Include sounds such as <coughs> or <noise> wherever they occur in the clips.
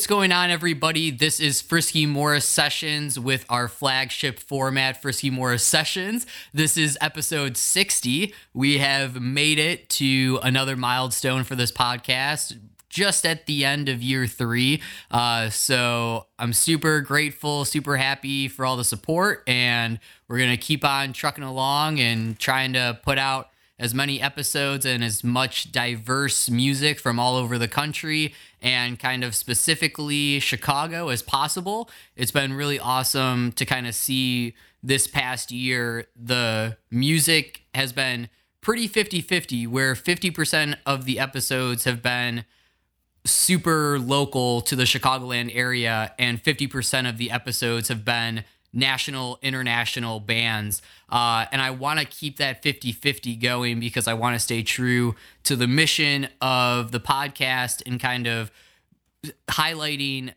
what's going on, everybody? This is Frisky Morris Sessions with our flagship format, Frisky Morris Sessions. This is episode 60. We have made it to another milestone for this podcast. Just at the end of year three. Uh, so I'm super grateful, super happy for all the support, and we're going to keep on trucking along and trying to put out as many episodes and as much diverse music from all over the country and kind of specifically Chicago as possible. It's been really awesome to kind of see this past year the music has been pretty 50-50 where 50% of the episodes have been super local to the Chicagoland area and 50% of the episodes have been national, international bands. Uh, and I want to keep that 50 50 going because I want to stay true to the mission of the podcast and kind of highlighting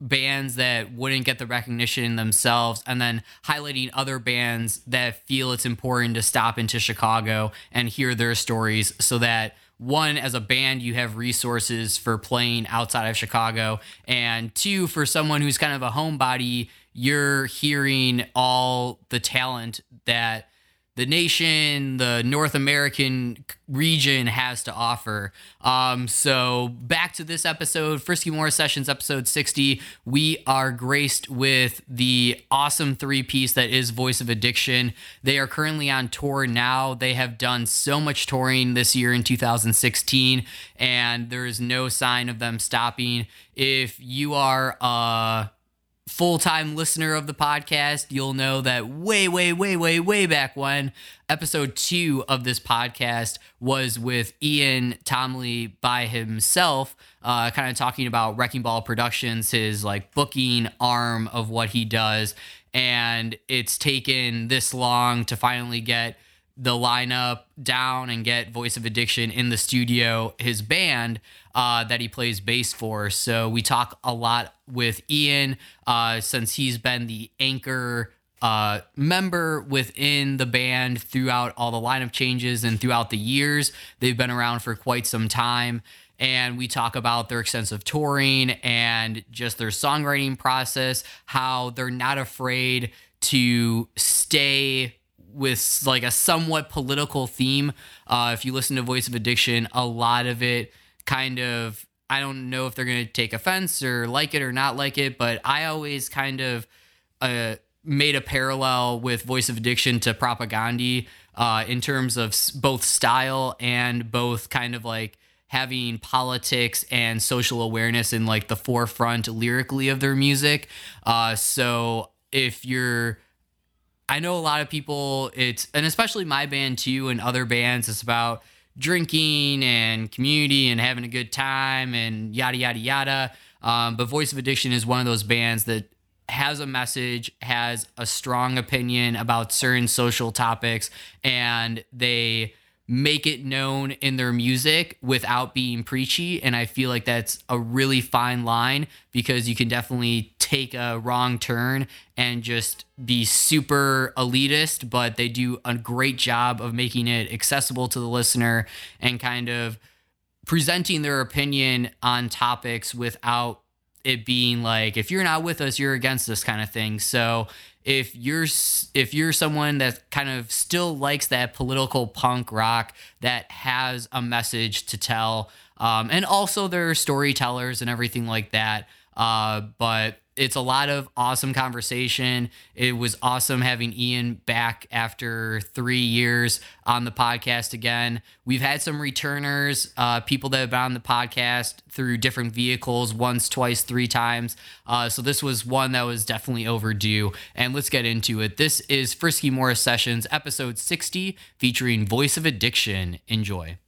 bands that wouldn't get the recognition themselves and then highlighting other bands that feel it's important to stop into Chicago and hear their stories so that one as a band you have resources for playing outside of Chicago and two for someone who's kind of a homebody you're hearing all the talent that the nation, the North American region has to offer. Um, so back to this episode, Frisky Morris Sessions, episode 60. We are graced with the awesome three piece that is Voice of Addiction. They are currently on tour now. They have done so much touring this year in 2016, and there is no sign of them stopping. If you are uh full time listener of the podcast, you'll know that way, way, way, way, way back when episode two of this podcast was with Ian Tomley by himself, uh, kind of talking about Wrecking Ball Productions, his like booking arm of what he does. And it's taken this long to finally get the lineup down and get Voice of Addiction in the studio, his band uh, that he plays bass for. So we talk a lot with Ian uh, since he's been the anchor uh, member within the band throughout all the lineup changes and throughout the years. They've been around for quite some time. And we talk about their extensive touring and just their songwriting process, how they're not afraid to stay with like a somewhat political theme. Uh, if you listen to Voice of Addiction, a lot of it kind of I don't know if they're going to take offense or like it or not like it, but I always kind of uh, made a parallel with Voice of Addiction to propaganda uh, in terms of both style and both kind of like having politics and social awareness in like the forefront lyrically of their music. Uh, so if you're I know a lot of people, it's, and especially my band too, and other bands, it's about drinking and community and having a good time and yada, yada, yada. Um, but Voice of Addiction is one of those bands that has a message, has a strong opinion about certain social topics, and they make it known in their music without being preachy. And I feel like that's a really fine line because you can definitely take a wrong turn and just be super elitist, but they do a great job of making it accessible to the listener and kind of presenting their opinion on topics without it being like if you're not with us you're against this kind of thing so if you're if you're someone that kind of still likes that political punk rock that has a message to tell um, and also they're storytellers and everything like that uh, but it's a lot of awesome conversation. It was awesome having Ian back after three years on the podcast again. We've had some returners, uh, people that have been on the podcast through different vehicles once, twice, three times. Uh, so this was one that was definitely overdue. And let's get into it. This is Frisky Morris Sessions, episode 60, featuring Voice of Addiction. Enjoy.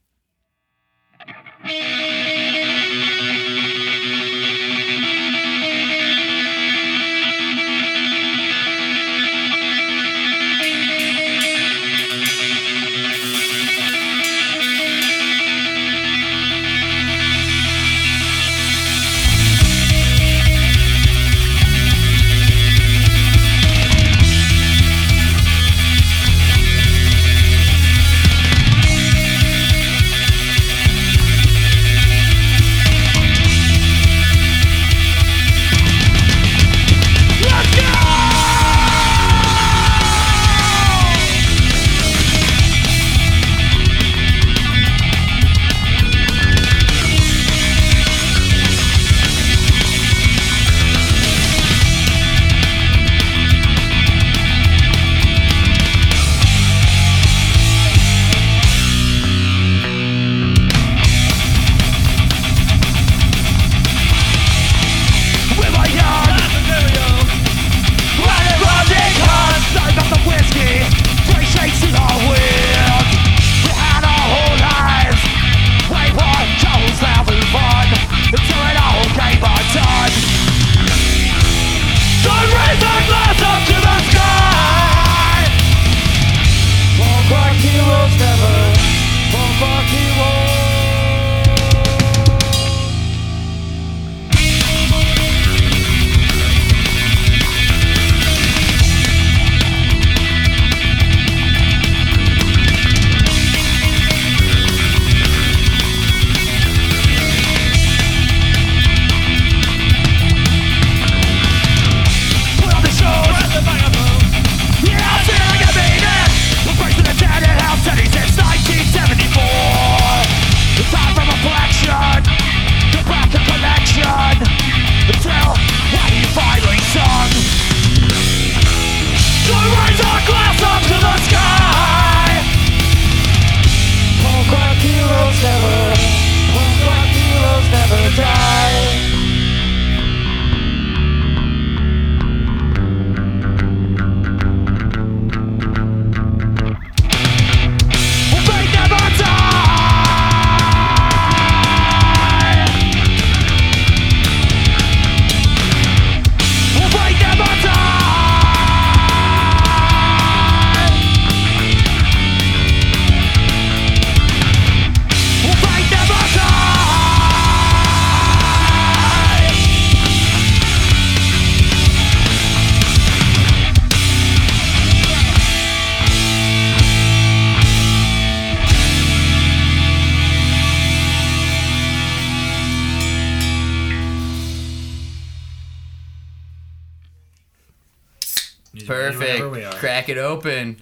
Open.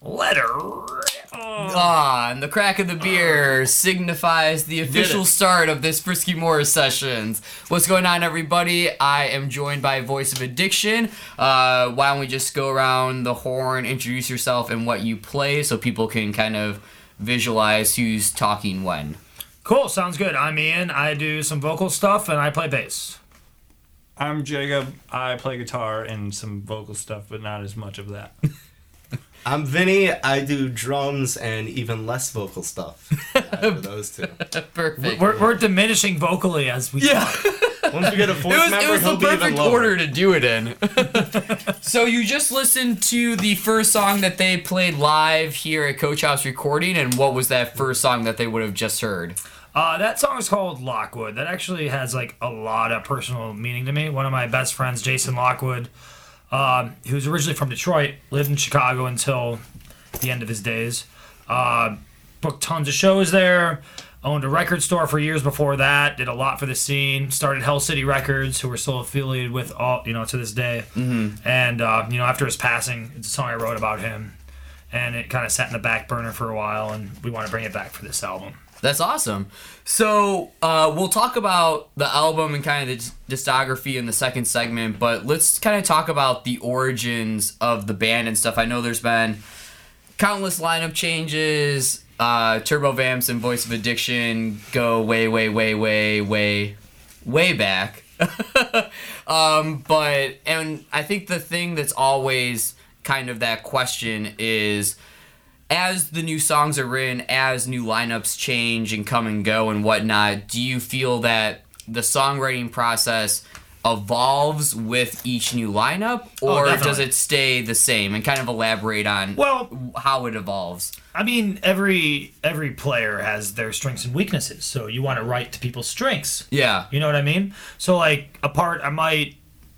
Letter. Ah, and the crack of the beer signifies the official start of this Frisky Morris sessions. What's going on, everybody? I am joined by Voice of Addiction. Uh, why don't we just go around the horn, introduce yourself and what you play, so people can kind of visualize who's talking when. Cool. Sounds good. I'm Ian. I do some vocal stuff and I play bass. I'm Jacob. I play guitar and some vocal stuff, but not as much of that. <laughs> I'm Vinny. I do drums and even less vocal stuff. <laughs> Uh, after those two. <laughs> Perfect. We're, we're diminishing vocally as we yeah. talk. Once we get a fourth It was, member, it was he'll the be even perfect lower. order to do it in. so you just listened to the first song that they played live here at Coach House Recording, and what was that first song that they would have just heard? Uh, that song is called Lockwood. That actually has like a lot of personal meaning to me. One of my best friends, Jason Lockwood, um, who's originally from Detroit, lived in Chicago until the end of his days. Uh, booked tons of shows there. Owned a record store for years before that. Did a lot for the scene. Started Hell City Records, who we're still affiliated with all you know to this day. Mm-hmm. And uh, you know, after his passing, it's a song I wrote about him, and it kind of sat in the back burner for a while, and we want to bring it back for this album. That's awesome. So uh, we'll talk about the album and kind of the discography in the second segment, but let's kind of talk about the origins of the band and stuff. I know there's been countless lineup changes. Uh, Turbo Vamps and Voice of Addiction go way, way, way, way, way, way back. <laughs> um, but and I think the thing that's always kind of that question is as the new songs are written, as new lineups change and come and go and whatnot, do you feel that the songwriting process evolves with each new lineup, oh, or does it stay the same? And kind of elaborate on Well, how it evolves. I mean, every every player has their strengths and weaknesses, so you want to write to people's strengths. Yeah. You know what I mean? So like a part I might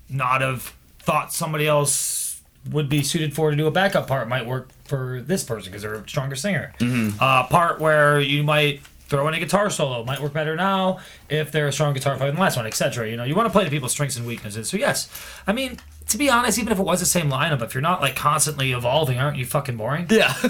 not have thought somebody else would be suited for to do a backup part might work for this person because they're a stronger singer. Mm-hmm. Uh, part where you might throw in a guitar solo might work better now if they're a strong guitar player than the last one, etc. You know, you want to play to people's strengths and weaknesses. So yes, I mean. To be honest, even if it was the same lineup, if you're not like constantly evolving, aren't you fucking boring? Yeah. <laughs>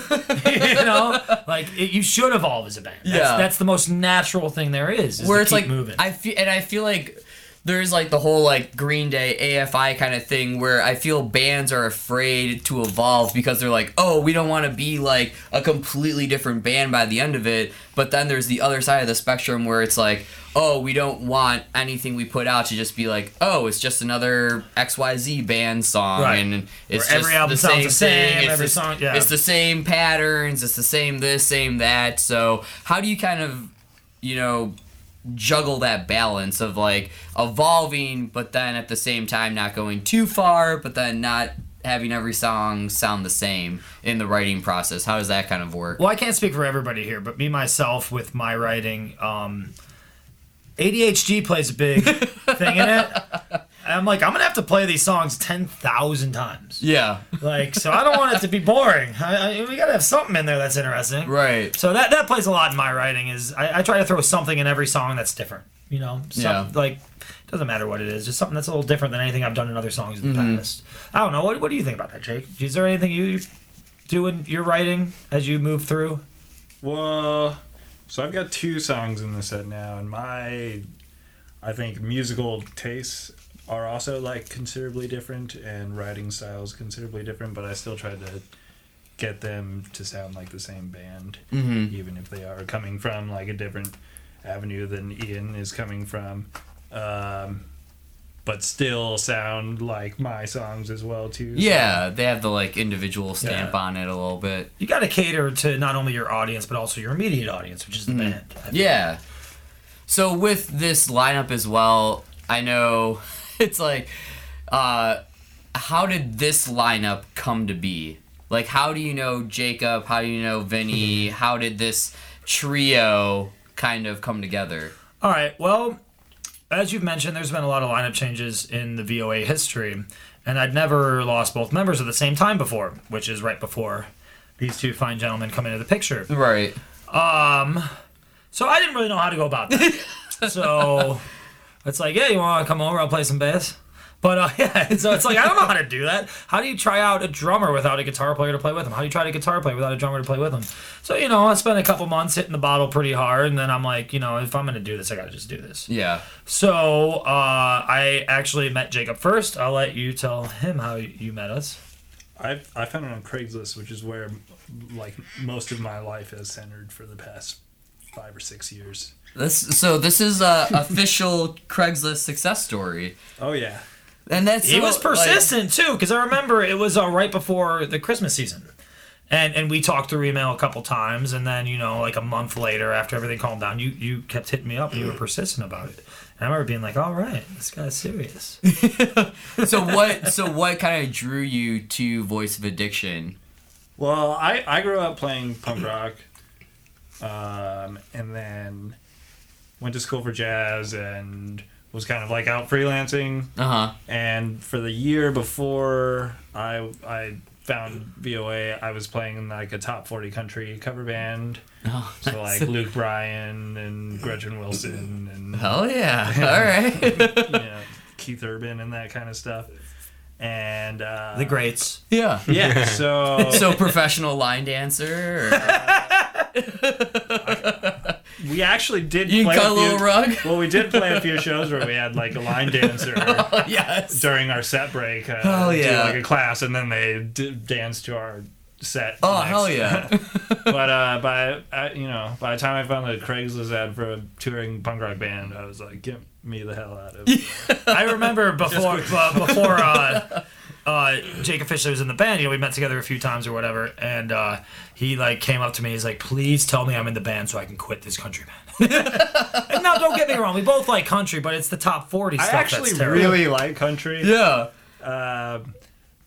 you know, like it, you should evolve as a band. That's, Yeah. that's the most natural thing there is. is Where to it's keep like moving. I feel and I feel like there's like the whole like Green Day AFI kind of thing where I feel bands are afraid to evolve because they're like, oh, we don't want to be like a completely different band by the end of it. But then there's the other side of the spectrum where it's like, oh, we don't want anything we put out to just be like, oh, it's just another XYZ band song. Right. And it's every just album the sounds same the same, thing. Every the- song- yeah. It's the same patterns. It's the same this, same that. So how do you kind of, you know, juggle that balance of like evolving, but then at the same time not going too far, but then not having every song sound the same in the writing process. How does that kind of work? well, I can't speak for everybody here, but me myself with my writing, um, ADHD plays a big <laughs> thing in it. And I'm like, I'm gonna have to play these songs ten thousand times. Yeah, Like, so I don't want it to be boring. I, I, we gotta have something in there that's interesting. right. So that that plays a lot in my writing. Is I, I try to throw something in every song that's different. You know, Some, Yeah. like doesn't matter what it is, just something that's a little different than anything I've done in other songs in the Mm-hmm. past. I don't know. What what do you think about that, Jake? Is there anything you do in your writing as you move through? well, so I've got two songs in the set now, and my, I think, musical tastes are also like considerably different, and writing styles considerably different. But I still try to get them to sound like the same band, Mm-hmm. even if they are coming from like a different avenue than Ian is coming from. Um, but still sound like my songs as well too. so- Yeah, they have the like individual stamp Yeah. on it a little bit. You got to cater to not only your audience but also your immediate audience, which is the Mm-hmm. band. I feel. Yeah. So with this lineup as well, I know <laughs> it's like, uh, how did this lineup come to be? Like, how do you know Jacob? How do you know Vinny? <laughs> How did this trio kind of come together? All right. Well, as you've mentioned, there's been a lot of lineup changes in the VOA history, and I'd never lost both members at the same time before, which is right before these two fine gentlemen come into the picture. Right. Um, so I didn't really know how to go about that. <laughs> so it's like, yeah, you want to come over? I'll play some bass. But uh, <laughs> yeah, so it's like I don't know how to do that. How do you try out a drummer without a guitar player to play with him? How do you try a guitar player without a drummer to play with him? So you know, I spent a couple months hitting the bottle pretty hard, and then I'm like, you know, if I'm gonna do this, I gotta just do this. Yeah. So uh, I actually met Jacob first. I'll let you tell him how you met us. I I found it on Craigslist, which is where like most of my life has centered for the past five or six years. This so this is a <laughs> official Craigslist success story, Oh yeah, and that's He so, was like- persistent too, because I remember it was uh, right before the Christmas season, and and we talked through email a couple times, and then you know like a month later, after everything calmed down, you you kept hitting me up and you were persistent about it. And I remember being like, "All right, this guy's serious." <laughs> so what? <laughs> So what kind of drew you to Voice of Addiction? Well, I, I grew up playing punk rock, um, and then went to school for jazz and was kind of like out freelancing. Uh huh. And for the year before I I found VOA, I was playing in like a top forty country cover band. Oh, So like Luke Bryan and Gretchen Wilson and hell yeah! <laughs> All right. you know, Keith Urban and that kind of stuff. And uh, The greats. yeah. yeah, <laughs> so So professional line dancer. Or, <laughs> we actually did you play cut a little few, rug. Well, we did play a few shows where we had like a line <laughs> dancer yes. during our set break. Uh, do, yeah. like a class, and then they d- danced to our set. Oh next. hell yeah! <laughs> but uh, by uh, you know, by the time I found the Craigslist ad for a touring punk rock band, I was like, get me the hell out of. <laughs> I remember before uh, before uh, uh, Jake officially was in the band. You know, we met together a few times or whatever, and uh, he like came up to me. He's like, "Please tell me I'm in the band so I can quit this country band." <laughs> and now, don't get me wrong, we both like country, but it's the top forty I stuff actually that's terrible. really like country. yeah. Um,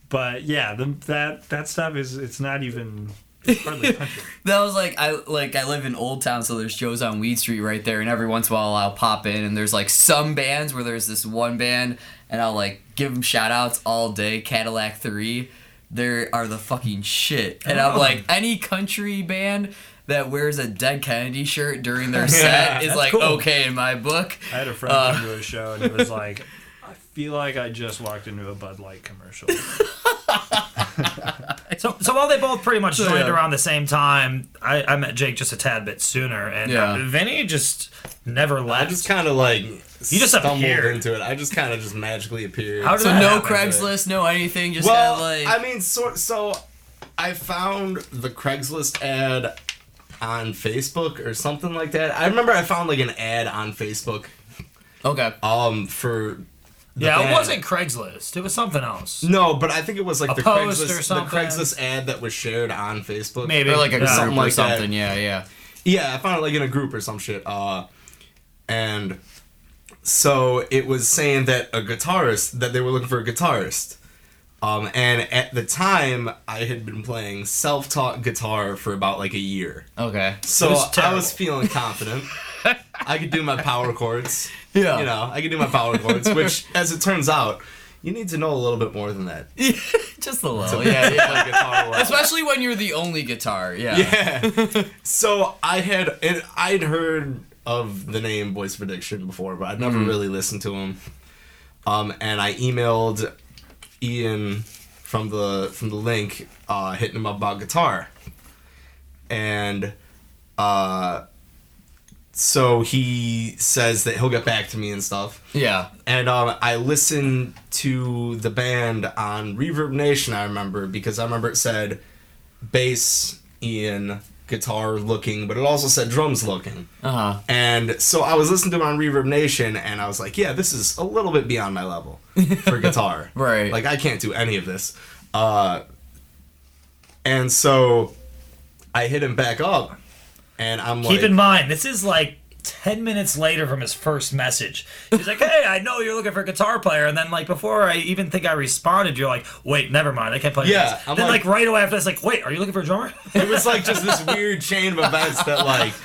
but yeah, the, that that stuff is it's not even hardly <laughs> country. That was like I like I live in Old Town, so there's shows on Weed Street right there, and every once in a while I'll pop in, and there's like some bands where there's this one band, and I'll like give them shout outs all day. Cadillac Three, they are the fucking shit, and I'm Oh. like any country band that wears a Dead Kennedy shirt during their <laughs> set is like cool. okay in my book. I had a friend Uh. come to a show and he was like, I feel like I just walked into a Bud Light commercial. <laughs> So, so while they both pretty much So, joined yeah. around the same time, I, I met Jake just a tad bit sooner, and Yeah. uh, Vinny just never I left. just kind of like just stumbled appeared. into it. I just kind of just magically appeared. How did So that no? Craigslist, no anything, just well, kind of like I mean, so so I found the Craigslist ad on Facebook or something like that. I remember I found like an ad on Facebook okay. um for the yeah, it wasn't Craigslist. It was something else. No, but I think it was like A the post or Craigslist, the. Craigslist ad that was shared on Facebook. Maybe Or like a Yeah. group Something or like that. something. Yeah, yeah. Yeah, I found it like in a group or some shit. Uh, and so it was saying that a guitarist that they were looking for a guitarist. Um, and at the time, I had been playing self-taught guitar for about like a year. Okay. So was I was feeling confident. <laughs> I could do my power chords. Yeah. You know, I could do my power chords, which, as it turns out, you need to know a little bit more than that. <laughs> just a little. to Yeah, yeah. guitar well. Especially when you're the only guitar. Yeah. Yeah. so I had and I'd heard of the name Voice of Addiction before, but I'd never really listened to him. Um, and I emailed Ian from the from the link, uh, hitting him up about guitar. And uh, so he says that he'll get back to me and stuff. Yeah. And um, I listened to the band on Reverb Nation, I remember, because I remember it said bass, Ian, guitar looking, but it also said drums looking. Uh huh. And so I was listening to them on Reverb Nation, and I was like, yeah, this is a little bit beyond my level for <laughs> guitar. Right. Like, I can't do any of this. Uh, and so I hit him back up, and I'm like, Keep in mind, this is like 10 minutes later from his first message. He's like, hey, I know you're looking for a guitar player. And then, like, before I even think I responded, you're like, wait, never mind. I can't play Yeah, this. I'm then, like, like- right away after that's like, wait, are you looking for a drummer? it was like just this weird chain of events that, like, <laughs>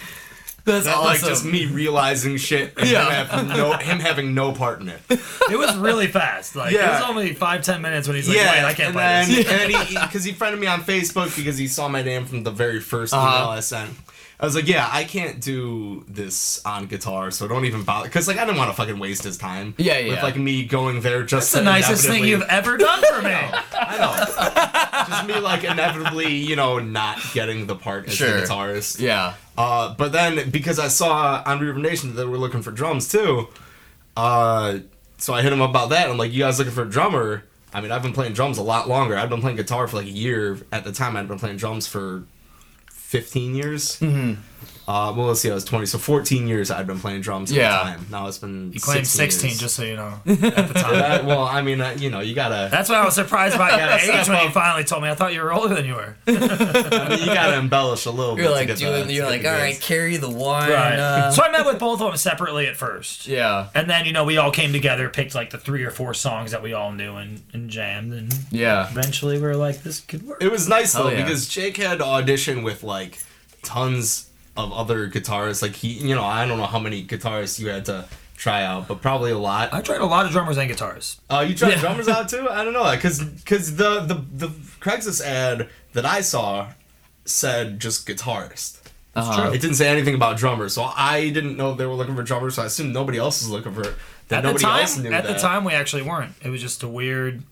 That's that, awesome. like just me realizing shit and Yeah. him, having no, him having no part in it. it was really fast. Like, it was only five, ten minutes when he's like, wait, I can't and play then, this. and then he because he, friended me on Facebook because he saw my name from the very 1st Uh-huh. email I sent. I was like, yeah, I can't do this on guitar, so don't even bother. Because like I didn't want to fucking waste his time. Yeah, yeah. With like me going there just It's the to nicest thing you've ever done for me. <laughs> I know. just me like inevitably, you know, not getting the part as Sure. the guitarist. Yeah. Uh, but then because I saw on Reverb Nation that they were looking for drums too, uh, so I hit him up about that. I'm like, you guys looking for a drummer? I mean, I've been playing drums a lot longer. I've been playing guitar for like a year. At the time, I'd been playing drums for 15 years. Mm-hmm. Uh, well, let's see, I was 20, so 14 years I'd been playing drums at Yeah. the time. Now it's been You claimed 16, years. just so you know, <laughs> at the time. That- well, I mean, uh, you know, you gotta, That's why I was surprised about <laughs> your Gotta age step when you up. finally told me. I thought you were older than you were. <laughs> I mean, you gotta embellish a little You're bit. like to get doing. the, you're to like, get all the right, gigs." carry the one. Right. Uh, so I met with both of them separately at first. yeah. And then, you know, we all came together, picked like the three or four songs that we all knew and, and jammed. And Yeah. eventually we were like, this could work. It was nice Hell though yeah. because Jake had auditioned with like tons of other guitarists. Like he, you know, I don't know how many guitarists you had to try out, but probably a lot. I tried a lot of drummers and guitars. Uh, you tried Yeah. drummers out too? I don't know, because because the, the the Craigslist ad that I saw said just guitarist. Uh-huh. It didn't say anything about drummers, so I didn't know they were looking for drummers. So I assumed nobody else was looking for that. At the nobody time, else knew at that. the time, we actually weren't. It was just a weird,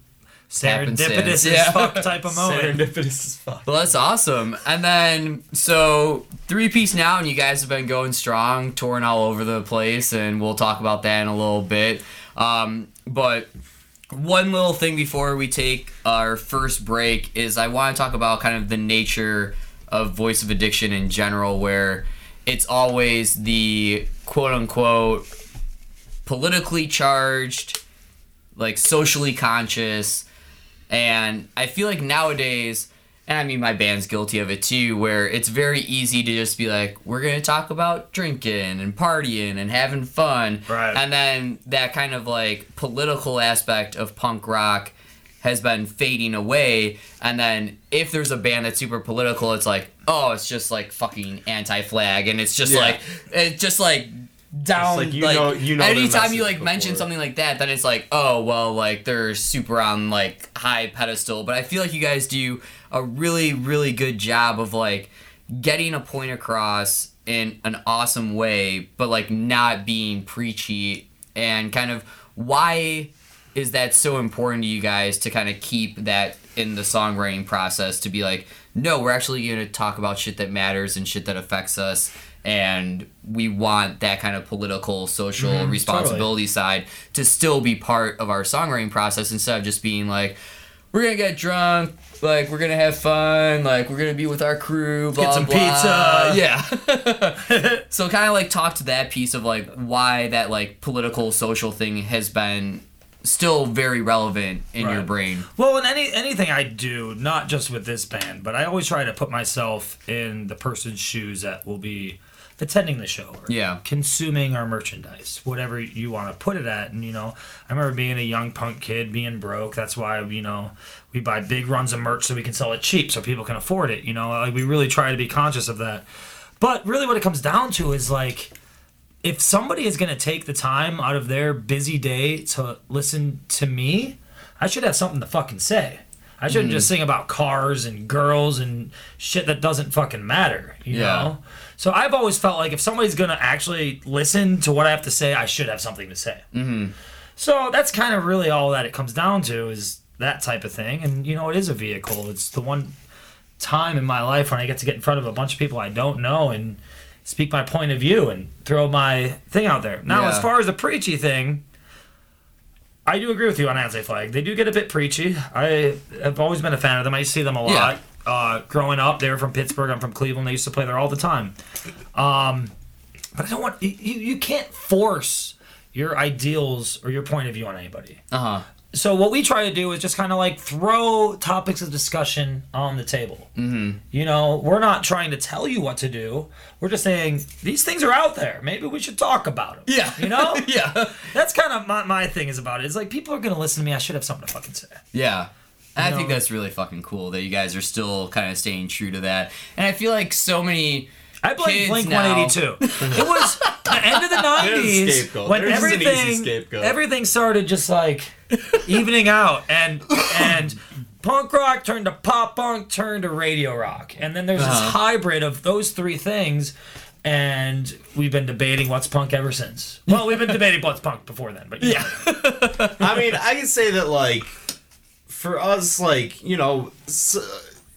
Happenstance, serendipitous yeah. fuck type of moment. serendipitous as fuck. Well, that's awesome. And then, so three piece now, and you guys have been going strong, touring all over the place, and we'll talk about that in a little bit. Um, but one little thing before we take our first break is I want to talk about kind of the nature of voice of addiction in general, where it's always the quote unquote politically charged, like socially conscious, and I feel like nowadays, and I mean my band's guilty of it too, where it's very easy to just be like, we're gonna talk about drinking and partying and having fun, Right. and then that kind of like political aspect of punk rock has been fading away and then if there's a band that's super political it's like oh it's just like fucking anti-flag and it's just Yeah. like it's just like down like, you like know- you know anytime you like mention something like that then it's like oh well like they're super on like high pedestal. But i feel like you guys do a really really good job of like getting a point across in an awesome way but like not being preachy. And kind of why is that so important to you guys to kind of keep that in the songwriting process to be like no we're actually going to talk about shit that matters and shit that affects us and we want that kind of political social mm-hmm. responsibility side to still be part of our songwriting process instead of just being like we're gonna get drunk like we're gonna have fun like we're gonna be with our crew blah, some blah. pizza. <laughs> yeah. <laughs> So kind of like talk to that piece of like why that like political social thing has been still very relevant in your brain. Well, in any anything I do, not just with this band, but I always try to put myself in the person's shoes that will be attending the show or Yeah. consuming our merchandise, whatever you want to put it at. And you know, I remember being a young punk kid, being broke. That's why you know we buy big runs of merch so we can sell it cheap, so people can afford it. You know, like we really try to be conscious of that. But really, what it comes down to is like if somebody is going to take the time out of their busy day to listen to me, I should have something to fucking say. I shouldn't just mm. sing about cars and girls and shit that doesn't fucking matter, you Yeah. know? So I've always felt like if somebody's going to actually listen to what I have to say, I should have something to say. Mm-hmm. So that's kind of really all that it comes down to is that type of thing. And, you know, it is a vehicle. It's the one time in my life when I get to get in front of a bunch of people I don't know and speak my point of view and throw my thing out there. Now, as far as the preachy thing, I do agree with you on Anti Flag. They do get a bit preachy. I have always been a fan of them. I see them a lot. Uh, growing up, they were from Pittsburgh. I'm from Cleveland. They used to play there all the time. Um, but I don't want you. You can't force your ideals or your point of view on anybody uh-huh so what we try to do is just kind of like throw topics of discussion on the table. Mm-hmm. You know, we're not trying to tell you what to do. We're just saying these things are out there. Maybe we should talk about them. Yeah. you know. <laughs> yeah That's kind of my, my thing is about it. It's like people are gonna listen to me. I should have something to fucking say. Yeah. And I You think that's really fucking cool that you guys are still kind of staying true to that. And I feel like so many I blame kids Blink now- 182. it was the end of the <laughs> There's a 90s scapegoat. when There's an easy everything scapegoat. everything started just like evening out and and punk rock turned to pop punk turned to radio rock. And then there's this Uh-huh. hybrid of those three things. And we've been debating what's punk ever since. Well, we've been debating what's punk before then, but yeah. <laughs> I mean, I can say that like for us, like you know, s-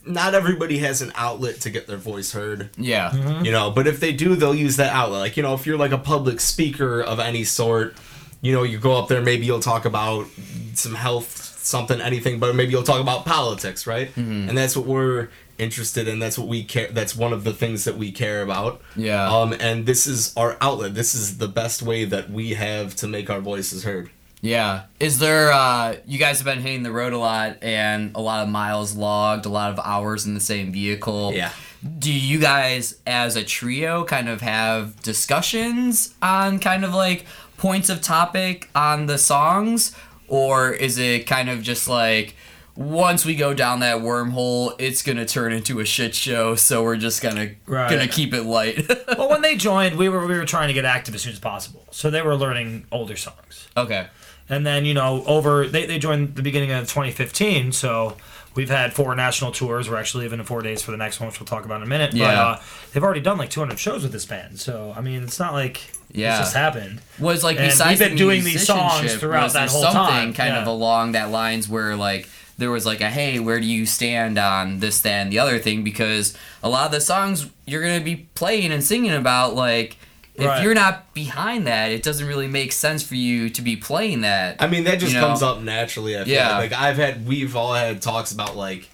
not everybody has an outlet to get their voice heard. Yeah. Mm-hmm. You know, but if they do, they'll use that outlet. Like you know, if you're like a public speaker of any sort, you know, you go up there, maybe you'll talk about some health, something, anything, but maybe you'll talk about politics, right? Mm-hmm. And that's what we're interested in. That's what we care. That's one of the things that we care about. Yeah. Um, and this is our outlet. This is the best way that we have to make our voices heard. Yeah. Is there uh you guys have been hitting the road a lot and a lot of miles logged, a lot of hours in the same vehicle. Yeah. Do you guys as a trio kind of have discussions on kind of like points of topic on the songs or is it kind of just like once we go down that wormhole, it's gonna turn into a shit show. So we're just gonna Right. gonna keep it light. well, when they <laughs> joined, we were we were trying to get active as soon as possible. So they were learning older songs. okay. And then, you know, over they, they joined the beginning of 2015, so we've had four national tours. We're actually leaving in four days for the next one, which we'll talk about in a minute. But Yeah. uh, they've already done like 200 shows with this band. So I mean, it's not like Yeah. this just happened. was like And besides we've been the doing these songs throughout that whole something time, kind of along that lines where like there was like a hey where do you stand on this that and the other thing because a lot of the songs you're gonna be playing and singing about like if Right. you're not behind that it doesn't really make sense for you to be playing that I mean, that just You know? comes up naturally. I feel Yeah. like. like I've had, we've all had talks about like,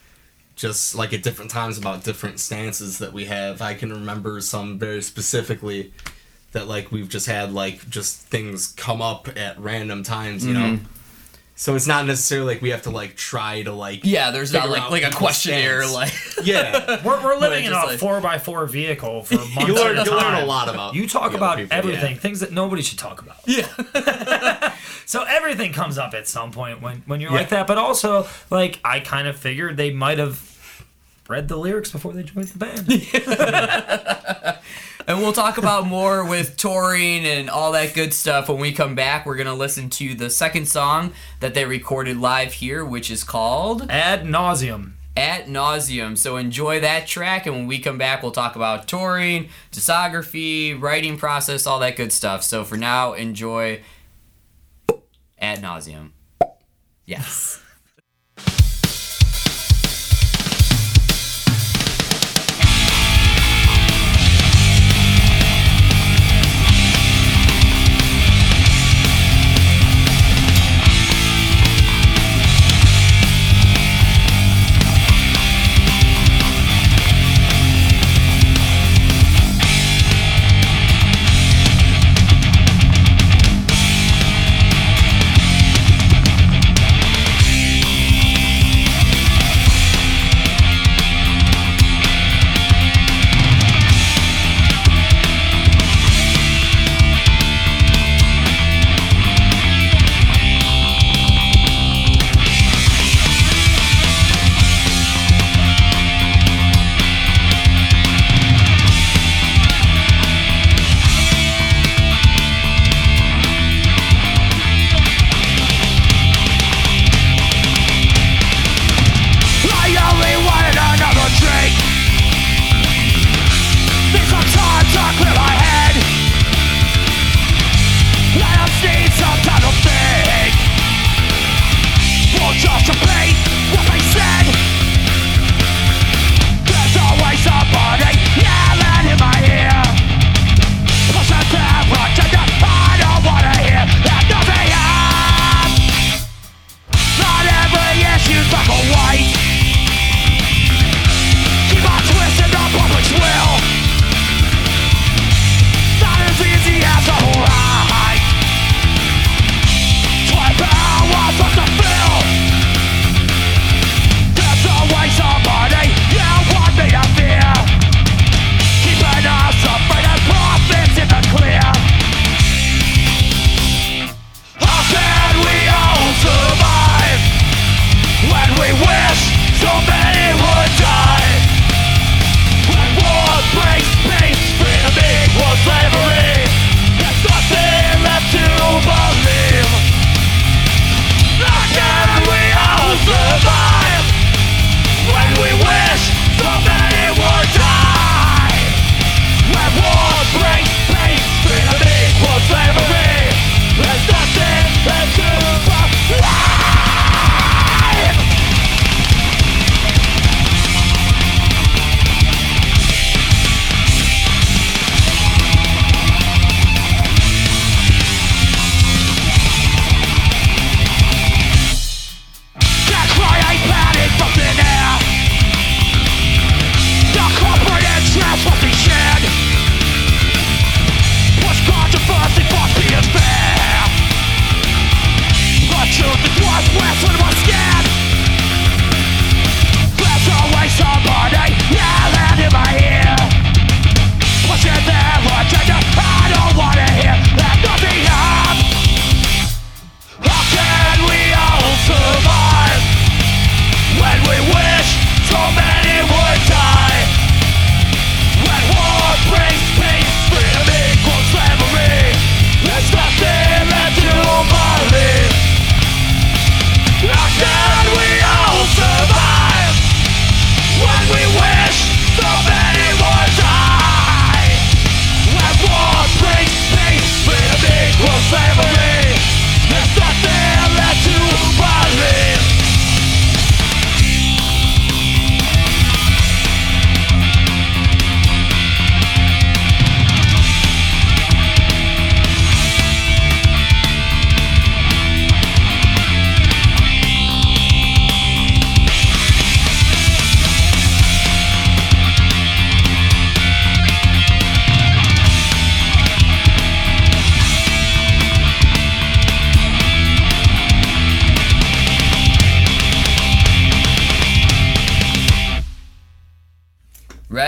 just like at different times about different stances that we have. I can remember some very specifically that like we've just had like just things come up at random times, you know. Mm-hmm. So it's not necessarily like we have to like try to like yeah there's not like like a questionnaire stance. like <laughs> yeah. <laughs> We're, we're living in a like- four by four vehicle for <laughs> months You learn, at you learn a lot about You talk about people, everything, yeah. things that nobody should talk about. yeah So everything comes up at some point when, when you're Yeah. like that. But also, like, I kind of figured they might have read the lyrics before they joined the band. And we'll talk about more with touring and all that good stuff when we come back. We're going to listen to the second song that they recorded live here, which is called Ad nauseum. Ad Nauseum. So enjoy that track. And when we come back, we'll talk about touring, discography, writing process, all that good stuff. So for now, enjoy Ad Nauseum. Yes. <laughs>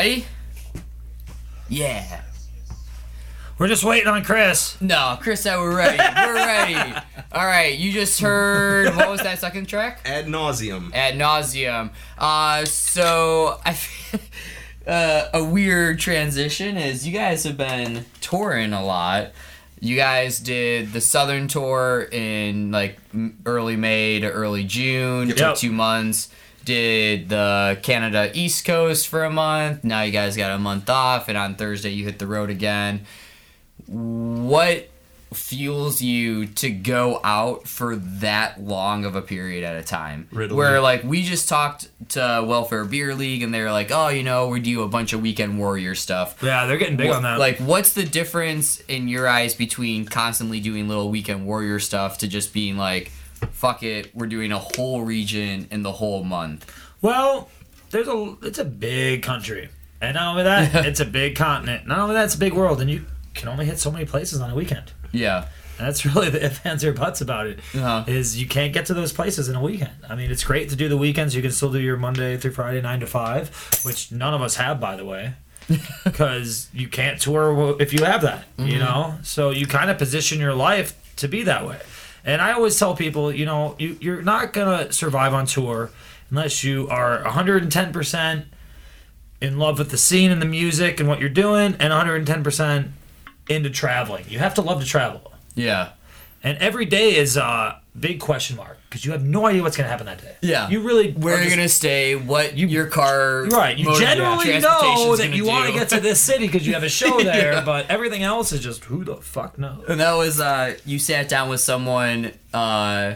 Ready? Yeah. We're just waiting on Chris. No, Chris said we're ready. We're ready. <laughs> All right, you just heard what was that second track? Ad nauseum. Ad nauseum. Uh, so I, <laughs> uh, a weird transition is you guys have been touring a lot. You guys did the Southern tour in like early May to early June. Took Yep. two months. Did the Canada East Coast for a month. Now you guys got a month off, and on Thursday you hit the road again. What fuels you to go out for that long of a period at a time? Riddle Where like we just talked to Welfare Beer League, and they're like, oh, you know, we do a bunch of weekend warrior stuff. Yeah, they're getting big on that. Like, what's the difference in your eyes between constantly doing little weekend warrior stuff to just being like, fuck it, we're doing a whole region in the whole month? Well, there's a it's a big country, and not only that, <laughs> it's a big continent. Not only that, it's a big world, and you can only hit so many places on a weekend. Yeah. And that's <laughs> really the if ands or buts about it. Is Uh-huh. you can't get to those places in a weekend. I mean, it's great to do the weekends. You can still do your Monday through Friday nine to five, which none of us have, by the way, <laughs> because you can't tour if you have that. You know, so you kind of position your life to be that way. And I always tell people, you know, you, you're not gonna survive on tour unless you are 110 percent in love with the scene and the music and what you're doing, and 110 percent into traveling. You have to love to travel. Yeah. And every day is a big question mark because you have no idea what's going to happen that day. Yeah. You really Where you're gonna stay? What you, your car? Right. You generally know that you want to get to this city because you have a <laughs> show there, Yeah. but everything else is just who the fuck knows. And that was uh, you sat down with someone, uh,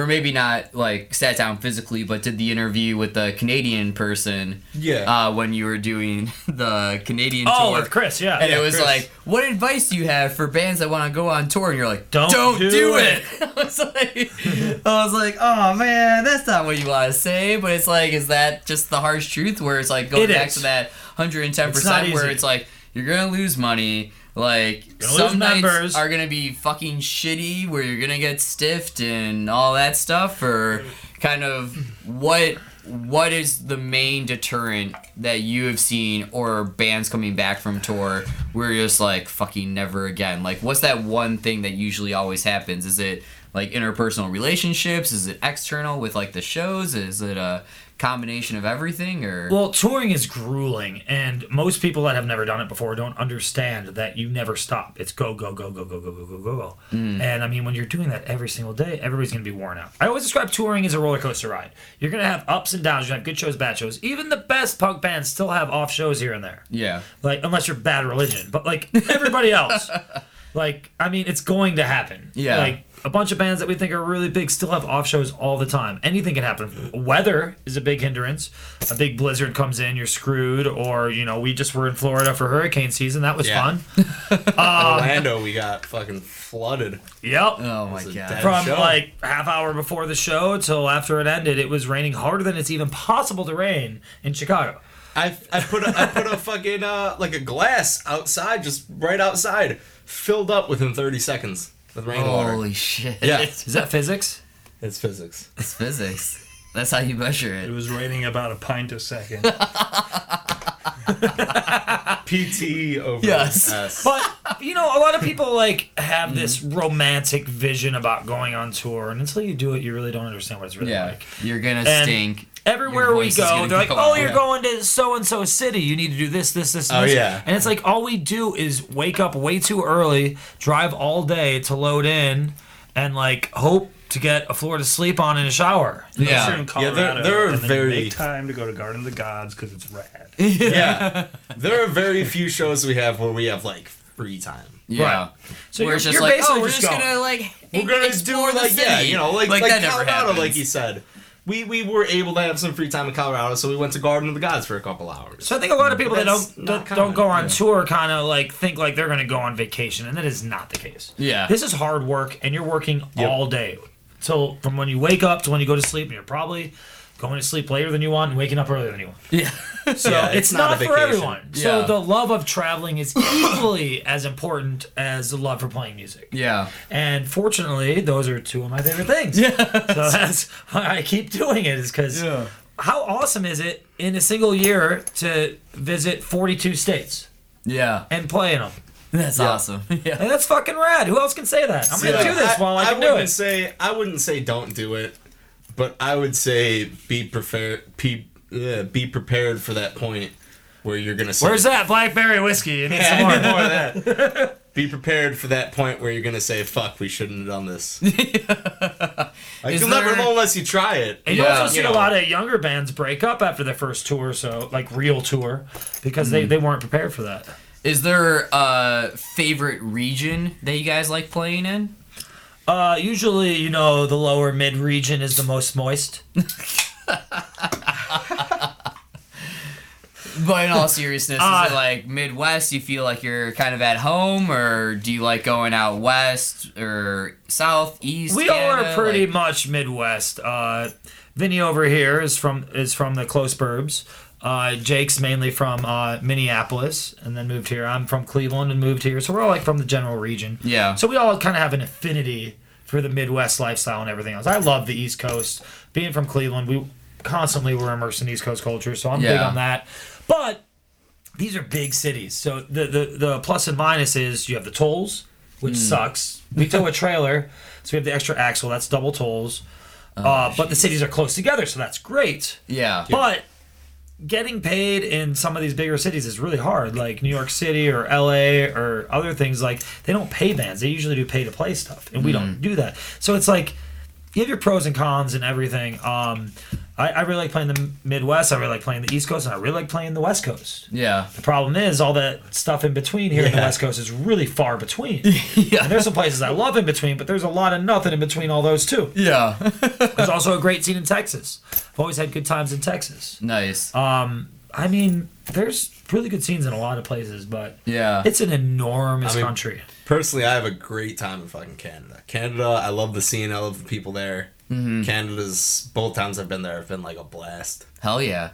or maybe not like sat down physically, but did the interview with the Canadian person. Yeah. Uh, when you were doing <laughs> the Canadian Oh, tour. with Chris, yeah. And yeah, it was Chris. like, what advice do you have for bands that want to go on tour? And you're like, Don't do, do it. it. <laughs> I was like, I was like, oh man, that's not what you want to say. But it's like, is that just the harsh truth? Where it's like going It back is. to that 110 It's not percent, where it's like you're gonna lose money. Like Gonna some nights are gonna be fucking shitty, where you're gonna get stiffed and all that stuff, or kind of what what is the main deterrent that you have seen or bands coming back from tour where you're just like fucking never again? Like what's that one thing that usually always happens? Is it like interpersonal relationships? Is it external with like the shows? Is it a combination of everything or Well, touring is grueling, and most people that have never done it before don't understand that you never stop. It's go, go, go, go, go, go, go, go, go, go. And I mean, when you're doing that every single day, everybody's going to be worn out. I always describe touring as a roller coaster ride. You're going to have ups and downs. You're going to have good shows, bad shows. Even the best punk bands still have off shows here and there. yeah Like, unless you're bad religion, but like everybody else. <laughs> Like, I mean, it's going to happen. Yeah. Like, a bunch of bands that we think are really big still have off shows all the time. Anything can happen. Weather is a big hindrance. A big blizzard comes in, you're screwed. Or, you know, we just were in Florida for hurricane season. That was Yeah. fun. <laughs> Orlando, we got fucking flooded. Yep. oh my god From show. like half hour before the show till after it ended, it was raining harder than it's even possible to rain in Chicago. I, I put a, I put a fucking uh, like a glass outside, just right outside, filled up within 30 seconds with rainwater. holy shit Yeah. <laughs> Is that physics? It's physics. It's physics. That's how you measure It it. was raining about a pint a second. <laughs> PT over Yes. S. But you know, a lot of people like have this mm-hmm. romantic vision about going on tour, and until you do it, you really don't understand what it's really Yeah, like. you're gonna And stink. Everywhere we go, they're like, go "Oh, out." you're Yeah. going to so and so city. You need to do this, this, this." And Oh, this." yeah. And it's like all we do is wake up way too early, drive all day to load in, and like hope to get a floor to sleep on in a shower. Yeah. you're Yeah, Colorado, there- there are and then you very- time to go to Garden of the Gods because it's rad. <laughs> yeah. There are very few shows we have where we have like free time. Yeah. Right. So Where you're, just you're like, oh, we're just, just going. gonna like We're gonna do the like city. yeah, you know, like like, that never Colorado, happens. like you said. We we were able to have some free time in Colorado, so we went to Garden of the Gods for a couple hours. So I think a lot of people that don't not don't, don't go on yeah. tour kind of like think like they're going to go on vacation, and that is not the case. Yeah. this is hard work, and you're working all day. So from when you wake up to when you go to sleep, and you're probably going to sleep later than you want and waking up earlier than you want. Yeah. <laughs> So Yeah, it's, it's not, not a for vacation. everyone. So the love of traveling is equally <coughs> as important as the love for playing music. yeah. And fortunately, those are two of my favorite things. Yeah. So <laughs> that's why I keep doing it is because Yeah. how awesome is it in a single year to visit 42 states Yeah. and play in them? That's awesome. <laughs> Yeah. And that's fucking rad. Who else can say that? I'm gonna do this while I, can do wouldn't it. say I wouldn't say don't do it, but I would say be prepared. Be, uh, be prepared for that point where you're gonna say. Where's that blackberry whiskey? You need Yeah, some more. more of that. <laughs> Be prepared for that point where you're gonna say, "Fuck, we shouldn't have done this." <laughs> like, Is you'll never know unless you try it. And you Yeah. also see You know. a lot of younger bands break up after their first tour, so like real tour, because they, they weren't prepared for that. Is there a favorite region that you guys like playing in? Uh, usually, you know, the lower mid region is the most moist. <laughs> But in all seriousness, Uh, is it like Midwest? You feel like you're kind of at home, or do you like going out west or south, east? We all Canada? are pretty Like- much Midwest. Uh, Vinny over here is from is from the close burbs. Uh, Jake's mainly from uh, Minneapolis and then moved here. I'm from Cleveland and moved here, so we're all like from the general region. Yeah. So we all kind of have an affinity for the Midwest lifestyle and everything else. I love the East Coast. Being from Cleveland, we constantly were immersed in East Coast culture, so I'm big on that. But these are big cities, so the the, the plus and minus is you have the tolls, which Hmm. sucks. We tow a trailer, so we have the extra axle. That's double tolls. Oh, uh, but the cities are close together, so that's great. yeah. But getting paid in some of these bigger cities is really hard. Like New York City or LA or other things, like they don't pay bands. They usually do pay to play stuff, and we Mm. don't do that. So it's like you have your pros and cons and everything. Um, I, I really like playing the Midwest. I really like playing the East Coast, and I really like playing the West Coast. Yeah. The problem is all that stuff in between here in the West Coast is really far between. <laughs> Yeah. And there's some places I love in between, but there's a lot of nothing in between all those too. Yeah. <laughs> There's also a <laughs> great scene in Texas. I've always had good times in Texas. nice. Um, I mean, there's really good scenes in a lot of places, but yeah. it's an enormous I mean- country. Personally, I have a great time in fucking Canada. Canada, I love the scene. I love the people there. Mm-hmm. Canada's both times I've been there have been like a blast. Hell yeah.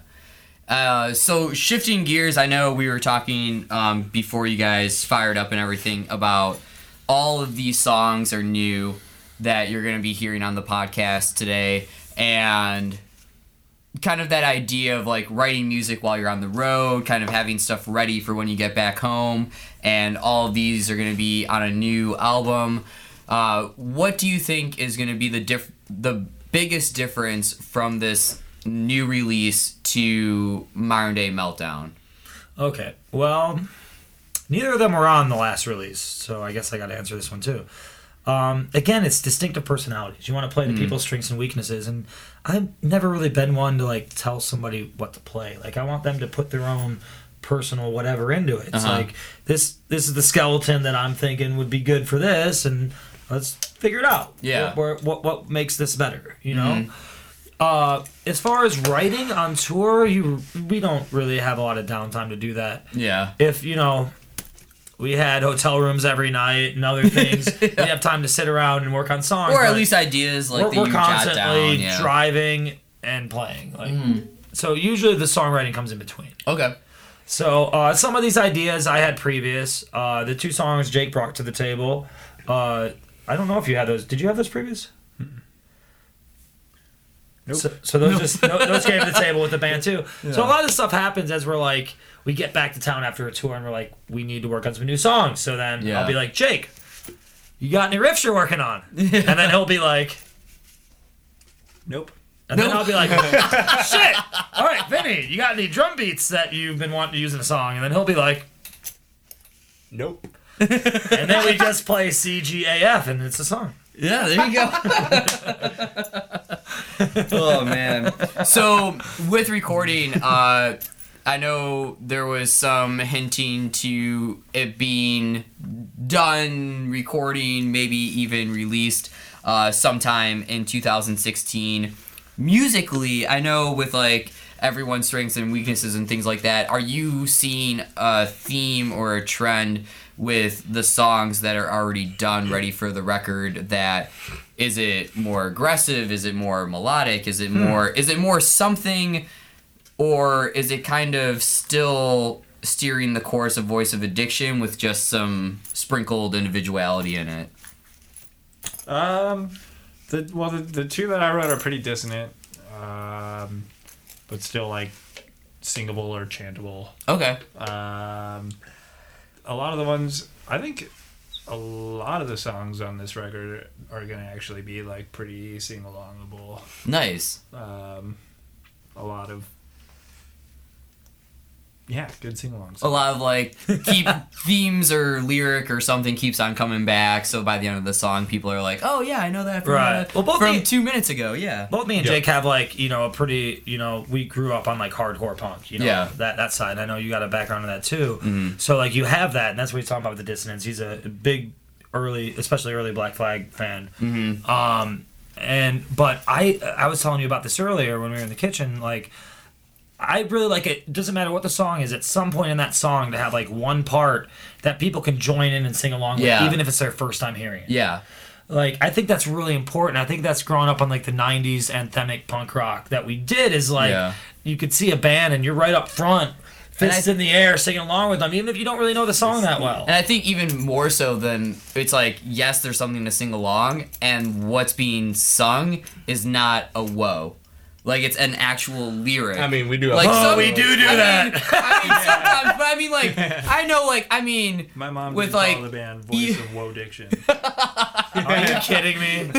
Uh, so shifting gears, I know we were talking um, before you guys fired up and everything about all of these songs are new that you're going to be hearing on the podcast today, and kind of that idea of like writing music while you're on the road, kind of having stuff ready for when you get back home, and all of these are going to be on a new album. Uh, what do you think is going to be the diff- the biggest difference from this new release to modern day meltdown? Okay, well, neither of them were on the last release, so I guess I got to answer this one too. Um, again, it's distinctive personalities. You want to play to people's strengths and weaknesses, and I've never really been one to like tell somebody what to play. Like I want them to put their own personal whatever into it. It's Uh-huh. like this this is the skeleton that I'm thinking would be good for this, and let's figure it out. Yeah. what what, what, makes this better? You know. Uh, as far as writing on tour, you we don't really have a lot of downtime to do that Yeah. if you know we had hotel rooms every night and other things <laughs> we have time to sit around and work on songs Or at least ideas like we're, we're constantly down. Yeah. driving and playing like so usually the songwriting comes in between Okay. so uh, some of these ideas i had previous uh, the two songs jake brought to the table uh, i don't know if you had those did you have those previous So, so those just those came to the table with the band too. So a lot of this stuff happens as we're like we get back to town after a tour and we're like we need to work on some new songs. So then Yeah. I'll be like Jake, you got any riffs you're working on? And then he'll be like, Nope. and then I'll be like, <laughs> shit. All right, Vinny, you got any drum beats that you've been wanting to use in a song? And then he'll be like, Nope. and then we just play CGAF and it's a song. Yeah, there you go. <laughs> oh man. So with recording, uh, I know there was some hinting to it being done, recording, maybe even released uh, sometime in 2016. Musically, I know with like everyone's strengths and weaknesses and things like that. Are you seeing a theme or a trend with the songs that are already done, ready for the record? That is it more aggressive? Is it more melodic? Is it more? Is it more something? or is it kind of still steering the course of Voice of Addiction with just some sprinkled individuality in it? Um, the well, the, the two that I wrote are pretty dissonant, um, but still like singable or chantable. Okay. Um, a lot of the ones I think a lot of the songs on this record are gonna actually be like pretty sing alongable. Nice. Um, a lot of yeah, good sing alongs. A lot of like keep <laughs> themes or lyric or something keeps on coming back. So by the end of the song, people are like, "Oh yeah, I know that from, Right. uh, Well, both from the- two minutes ago." Yeah. Both me and Yeah. Jake have like you know a pretty you know we grew up on like hardcore punk you know Yeah. that that side I know you got a background in that too so like you have that and that's what he's talking about with the dissonance he's a big early especially early Black Flag fan Mm-hmm. um and but I I was telling you about this earlier when we were in the kitchen like I really like it. Doesn't matter what the song is. At some point in that song, to have like one part that people can join in and sing along with, even if it's their first time hearing it Yeah. like I think that's really important. I think that's growing up on like the '90s anthemic punk rock that we did is like Yeah. you could see a band and you're right up front, fists in the air, singing along with them, even if you don't really know the song that well. And I think even more so than it's like, yes, there's something to sing along, and what's being sung is not a whoa. Like it's an actual lyric. I mean, we do. Like Oh, some- <laughs> we do do I that. Mean, I mean, sometimes, but I mean, like, <laughs> I know, like, I mean, My mom with with like, call the band Voice you- of Woe Diction. <laughs> Are you kidding me?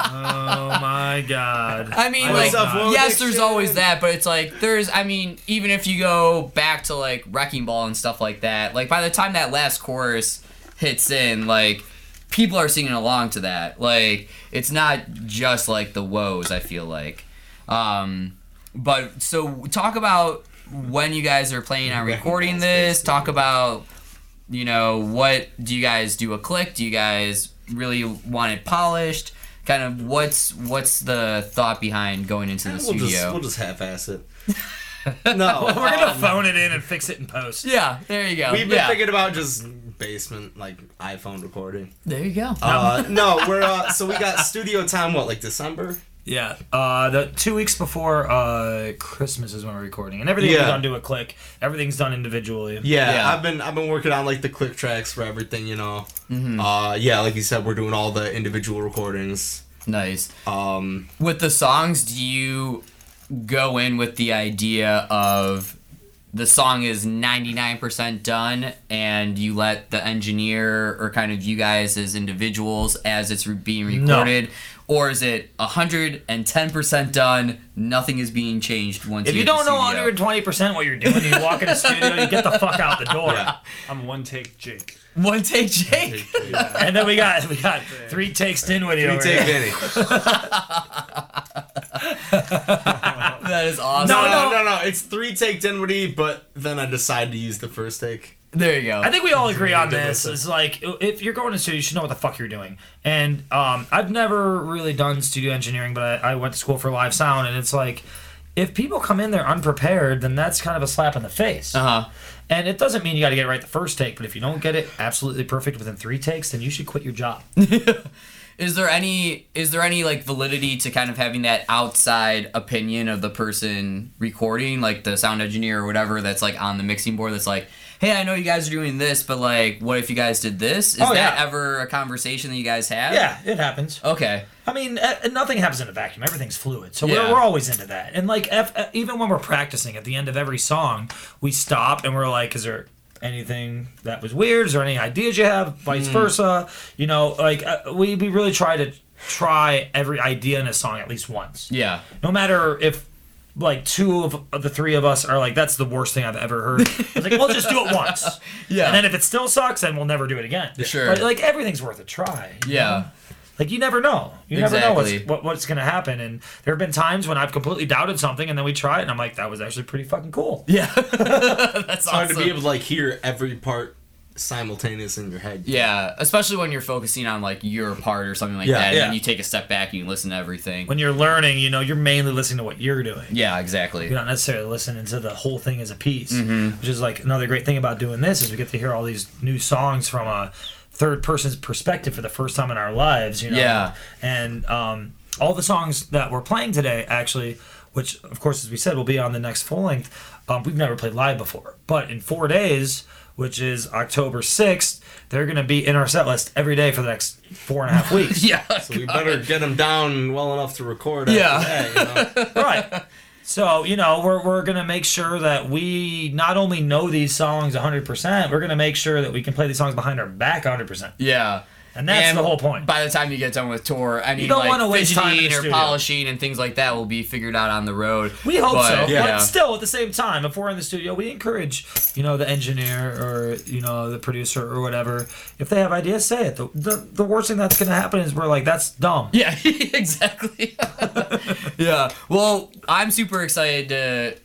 oh my god! I mean, I like, love that. yes, there's always that, but it's like there's, I mean, even if you go back to like Wrecking Ball and stuff like that, like by the time that last chorus hits in, like people are singing along to that. Like it's not just like the woes. I feel like, um, but so talk about when you guys are planning on recording this. Talk about you know what do you guys do a click? Do you guys really want it polished? Kind of what's what's the thought behind going into the we'll studio? just we'll just half-ass it. <laughs> no, We're gonna um, phone it in and fix it in post. yeah, there you go. We've been yeah. thinking about just basement like iPhone recording. there you go. Uh, no, we're uh, so we got studio time. What like December? Yeah, uh, the two weeks before uh, Christmas is when we're recording, and everything Yeah. is done to a click. Everything's done individually. Yeah, Yeah. I've been I've been working on like the click tracks for everything. You know. Mm-hmm. Uh, yeah, like you said, we're doing all the individual recordings. nice. Um, With the songs, do you go in with the idea of the song is 99% done and you let the engineer or kind of you guys as individuals as it's re- being No. recorded or is it 110% done nothing is being changed once If you get don't know 120 percent what you're doing, you walk in the studio, you get the fuck out the door. yeah. I'm one take Jake. one take Jake And then we got we got three takes Dinwiddie We over take here. Vinny. <laughs> that is awesome No, no, no, no. It's three take Dinwiddie, but then I decide to use the first take. There you go I think we all agree on this. It's like if you're going to studio, you should know what the fuck you're doing. And um, I've never really done studio engineering, but I, I went to school for live sound, and it's like if people come in there unprepared, then that's kind of a slap in the face. uh-huh And it doesn't mean you got to get it right the first take, but if you don't get it absolutely perfect within three takes, then you should quit your job. <laughs> Is there any is there any like validity to kind of having that outside opinion of the person recording, like the sound engineer or whatever that's like on the mixing board that's like, "Hey, I know you guys are doing this, but like, what if you guys did this?" Is Oh, that yeah. ever a conversation that you guys have? Yeah, it happens. Okay. I mean, uh, nothing happens in a vacuum. Everything's fluid. So Yeah. we're, we're always into that. And like, if, uh, even when we're practicing at the end of every song, we stop and we're like, is there anything that was weird? Is there any ideas you have? Vice Mm. versa. You know, like, uh, we, we really try to try every idea in a song at least once. Yeah. No matter if. Like two of, the three of us are like, that's the worst thing I've ever heard. <laughs> It's like, we'll just do it once. Yeah. And then if it still sucks, then we'll never do it again. Sure. But like everything's worth a try. Yeah. know? Like you never know. You never know what's what, what's gonna happen. And there have been times when I've completely doubted something, and then we try it, and I'm like, that was actually pretty fucking cool. Yeah. <laughs> That's hard awesome. to be able to like hear every part simultaneous in your head. yeah, especially when you're focusing on like your part or something like Yeah, that, and yeah. then you take a step back and you listen to everything. When you're learning, you know, you're mainly listening to what you're doing. yeah, exactly. You're not necessarily listening to the whole thing as a piece. Mm-hmm. Which is like another great thing about doing this is we get to hear all these new songs from a third person's perspective for the first time in our lives. You know. Yeah. And um, all the songs that we're playing today, actually, which of course, as we said, will be on the next full length. Um, we've never played live before, but in four days, which is October sixth, they're going to be in our set list every day for the next four and a half <laughs> weeks. Yeah. So we better get them down well enough to record. Yeah. After that, you know? <laughs> right. So, you know, we're, we're going to make sure that we not only know these songs 100%, we're going to make sure that we can play these songs behind our back 100%. Yeah. And that's the whole point. By the time you get done with tour, any don't like wanna waste time or studio. polishing and things like that will be figured out on the road. We hope But, so. Yeah. But still, at the same time, if we're in the studio, we encourage, you know, the engineer or, you know, the producer or whatever, if they have ideas, say it. The, the, the worst thing that's going to happen is we're like, that's dumb. Yeah, <laughs> exactly. <laughs> yeah. Well, I'm super excited to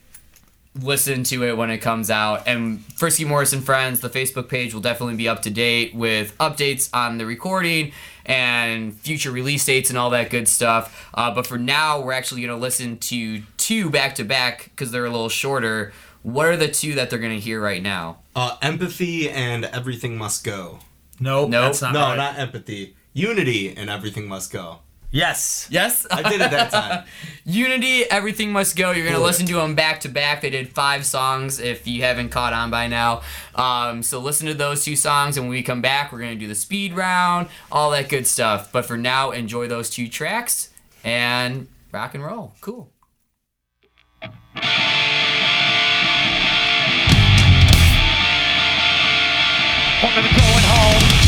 listen to it when it comes out. And Frisky Morris and Friends, the Facebook page will definitely be up to date with updates on the recording and future release dates and all that good stuff. Uh, but for now, we're actually going to listen to two back to back because they're a little shorter. What are the two that they're going to hear right now? Uh, empathy and everything must go. Nope. Nope. That's not no, right. not empathy. Unity and everything must go. Yes. Yes? <laughs> I did it that time. Unity, Everything Must Go. You're going to listen to them back to back. They did five songs if you haven't caught on by now. Um, so listen to those two songs, and when we come back, we're going to do the speed round, all that good stuff. But for now, enjoy those two tracks and rock and roll. Cool. I'm going home.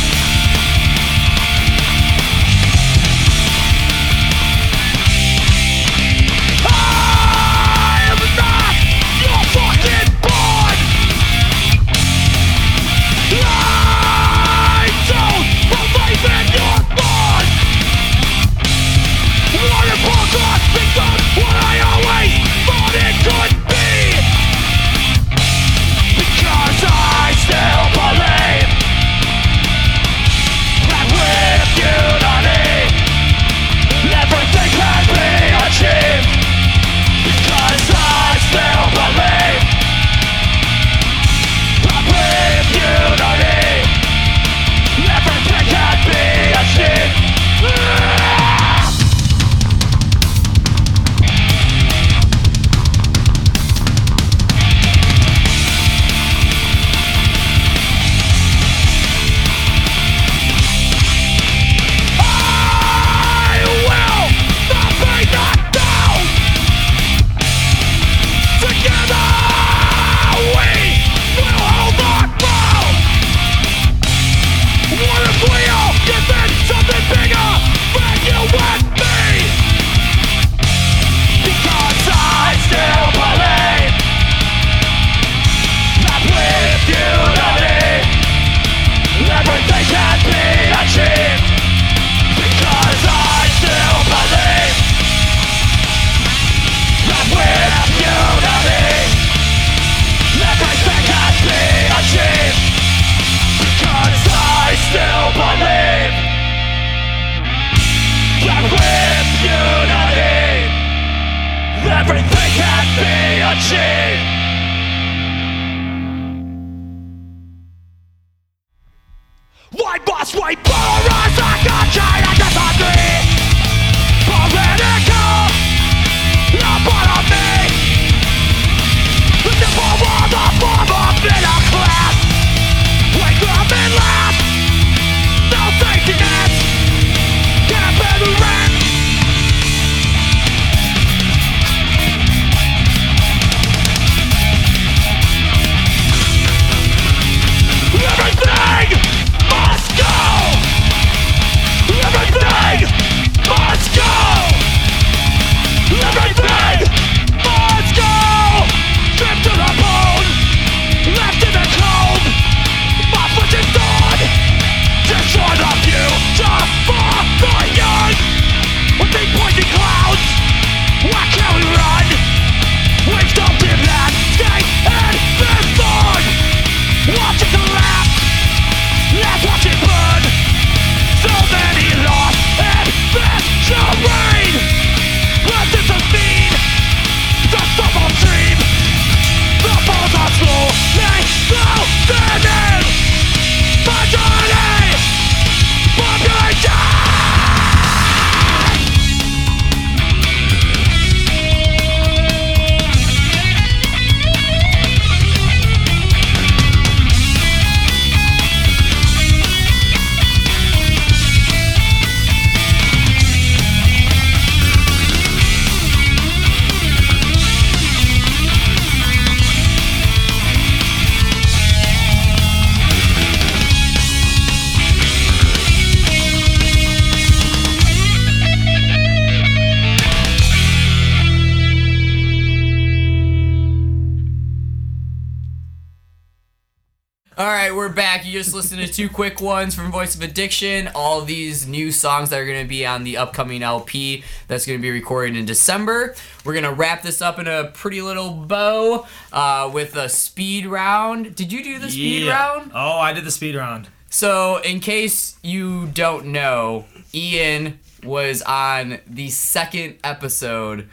Just listened to two quick ones from Voice of Addiction. All these new songs that are going to be on the upcoming LP that's going to be recorded in December. We're going to wrap this up in a pretty little bow uh, with a speed round. Did you do the speed Yeah. round? Oh, I did the speed round. So, in case you don't know, Ian was on the second episode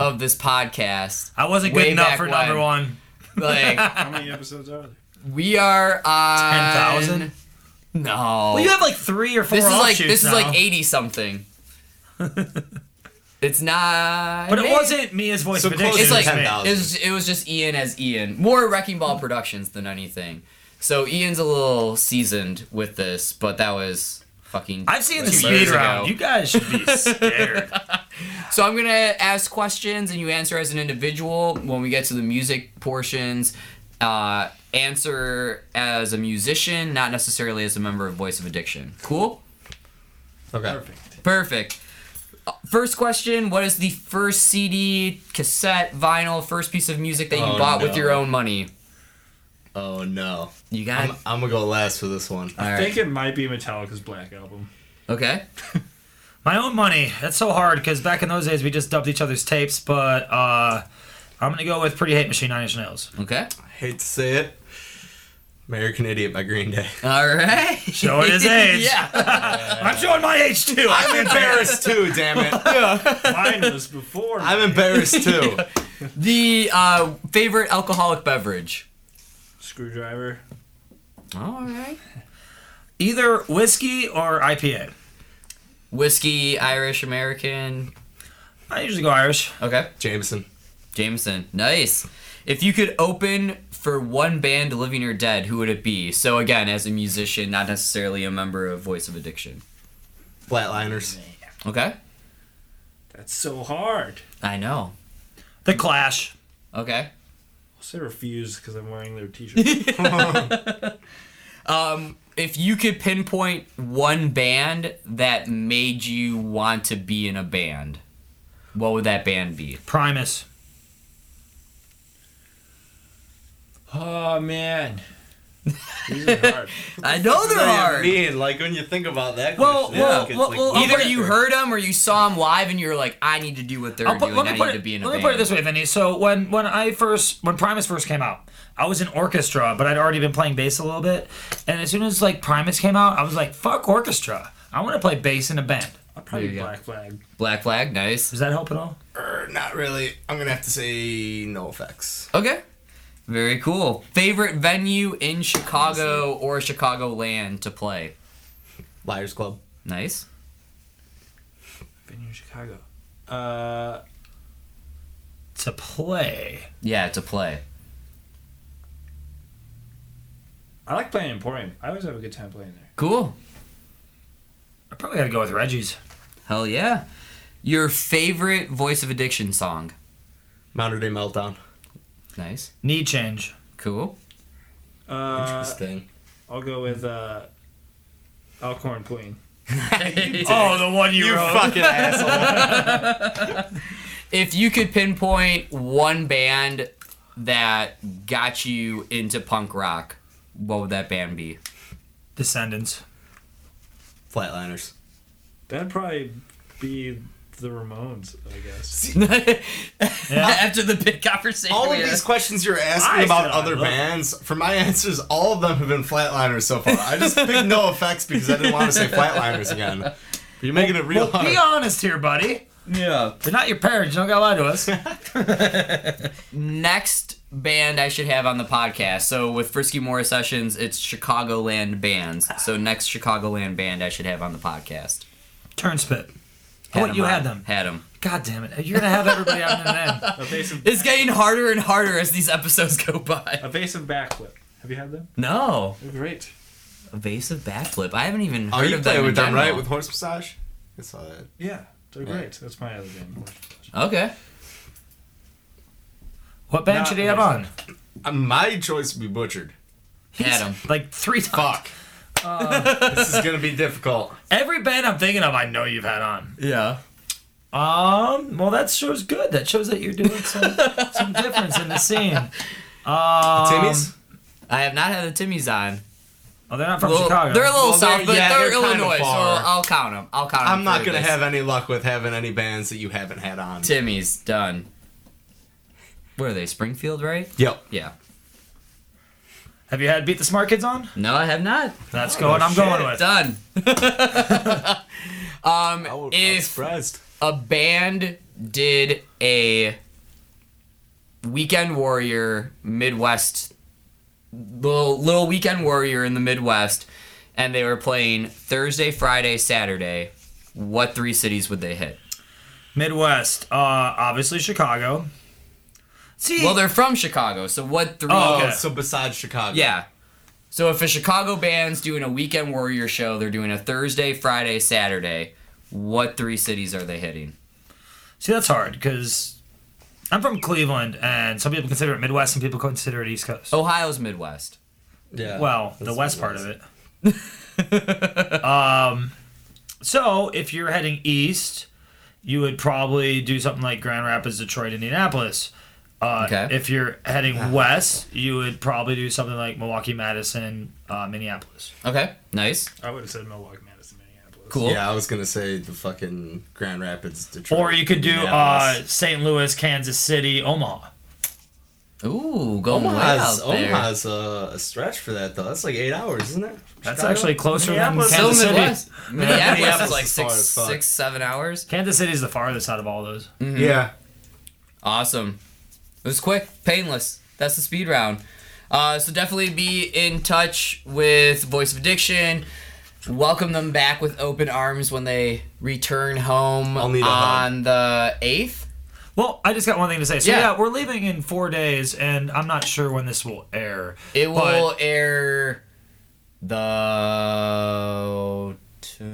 of this podcast. I wasn't good enough back for number one. Like, How many episodes are there? We are on 10,000? No. Well, you have like three or four. this is like offshoots this is like 80 something. it's not But it wasn't me as voice So of close addiction. It's like it was me. 10,000. it was, it was just Ian as Ian. More Wrecking Ball Productions than anything. So Ian's a little seasoned with this, but that was fucking. I've seen the speed years round. You guys should be scared. <laughs> <laughs> So I'm gonna ask questions and you answer as an individual. When we get to the music portions, uh, answer as a musician, not necessarily as a member of Voice of Addiction. Cool. Okay. Perfect. Perfect. First question: What is the first CD, cassette, vinyl, first piece of music that you Oh, bought with your own money? Oh no. You got I'm, it. I'm gonna go last for this one. All I right. think it might be Metallica's Black Album. Okay. <laughs> My own money. That's so hard because back in those days we just dubbed each other's tapes. But uh, I'm gonna go with Pretty Hate Machine Nine Inch Nails. Okay. I hate to say it. American Idiot by Green Day. <laughs> All right. Showing his <laughs> age. yeah. <laughs> I'm showing my age too. I'm embarrassed too, damn it. Mine was before. I'm embarrassed too. The uh, favorite alcoholic beverage. Screwdriver. All right. Either whiskey or IPA. Whiskey, Irish, American. I usually go Irish. Okay. Jameson. Jameson. Nice. If you could open for one band, living or dead, who would it be? So again, as a musician, not necessarily a member of Voice of Addiction. Flatliners. Okay. That's so hard. I know. The Clash. Okay. I'll say refuse because I'm wearing their T-shirt. <laughs> <laughs> Um, if you could pinpoint one band that made you want to be in a band, what would that band be? Primus. Oh man, these are hard. <laughs> I know they're hard. mean, like when you think about that. Well, question, well, it's well, like- well, Either I'll you heard them or you saw them live and you were like, I need to do what they're I'll put, doing. let I me need put to it, be in a band. let band. me put it this way, Vinny. So when when I first when Primus first came out, I was in orchestra, but I'd already been playing bass a little bit. And as soon as like Primus came out, I was like, "Fuck orchestra! I want to play bass in a band." I'll probably There you go. Black Flag. Black Flag, nice. Does that help at all? Er, not really. I'm gonna have to say NOFX. Okay. Very cool. Favorite venue in Chicago or Chicagoland to play? Liars Club. Nice. Venue in Chicago. Uh, To play. Yeah, to play. I like playing Emporium. I always have a good time playing there. Cool. I probably got to go with Reggie's. Hell yeah. Your favorite Voice of Addiction song? Modern Day Meltdown. Nice. Knee change. Cool. Uh, Interesting. I'll go with uh, Alcorn Queen. <laughs> Oh, the one you, You wrote. fucking asshole. <laughs> If you could pinpoint one band that got you into punk rock, what would that band be? Descendents. Flatliners. That'd probably be the Ramones, I guess. <laughs> <laughs> After the big conversation. All of had. these questions you're asking I about other love it. bands, for my answers, all of them have been Flatliners so far. I just picked no <laughs> effects because I didn't want to say Flatliners again. But you're making it real Well, be honest here, buddy. Yeah. They're not your parents. You don't gotta lie to us. Next band I should have on the podcast. So with Frisky Morris Sessions, it's Chicagoland bands. So next Chicagoland band I should have on the podcast. Turnspit. Oh, wait, 'em you on. had them. Had them. God damn it. You're gonna have everybody on the end. Evasive, It's getting harder and harder as these episodes go by. evasive backflip. Have you had them? No. They're great. Evasive backflip. I haven't even Oh, heard you of play them with them, right? With Horse Massage? I saw that. Yeah, they're Yeah. great. That's my other game. Okay. What band Not should he have on? Uh, my choice would be Butchered. Had them. Like three times. Fuck. This is gonna be difficult. Every band I'm thinking of, I know you've had on. Yeah. Um, well, that shows good. That shows that you're doing some some difference in the scene. Um, Timmy's? I have not had the Timmy's on. Oh, they're not from Little- Chicago. They're a little Well, south, they're- but yeah, they're, they're kinda Illinois, so. I'll count them. I'll count 'em I'm not gonna this. have any luck with having any bands that you haven't had on. Timmy's done. Where are they? Springfield, right? Yep. Yeah. Have you had Beat the Smart Kids on? No, I have not. That's going. I'm going with. Done. <laughs> um, I'm if surprised. a band did a Weekend Warrior Midwest, little, little Weekend Warrior in the Midwest, and they were playing Thursday, Friday, Saturday, what three cities would they hit? Midwest. Uh, obviously Chicago. See, Well, they're from Chicago, so what three? Oh, Oh, okay. so besides Chicago. Yeah. So if a Chicago band's doing a Weekend Warrior show, they're doing a Thursday, Friday, Saturday. What three cities are they hitting? see, that's hard because I'm from Cleveland, and some people consider it Midwest, and people consider it East Coast. Ohio's Midwest. Yeah. well, the west what part of it. <laughs> um, so if you're heading east, you would probably do something like Grand Rapids, Detroit, Indianapolis. Uh, Okay. If you're heading west, you would probably do something like Milwaukee, Madison, uh, Minneapolis. Okay, nice, I would have said Milwaukee, Madison, Minneapolis. cool. Yeah, I was gonna say the fucking Grand Rapids, Detroit. Or you could do uh, St. Louis, Kansas City, Omaha. Ooh, going way Omaha's, out there. Omaha's uh, a stretch for that though. That's like eight hours, isn't it? That's Chicago? actually closer than Minneapolis. Still Kansas City. Midwest. Minneapolis Minneapolis is like is far six, as fuck. six, seven hours. Kansas City is the farthest out of all those. Yeah. Awesome. It was quick, painless. That's the speed round. Uh, so definitely be in touch with Voice of Addiction. Welcome them back with open arms when they return home I'll on the eighth. Well, I just got one thing to say. So Yeah. yeah, we're leaving in four days, and I'm not sure when this will air. It will air the t-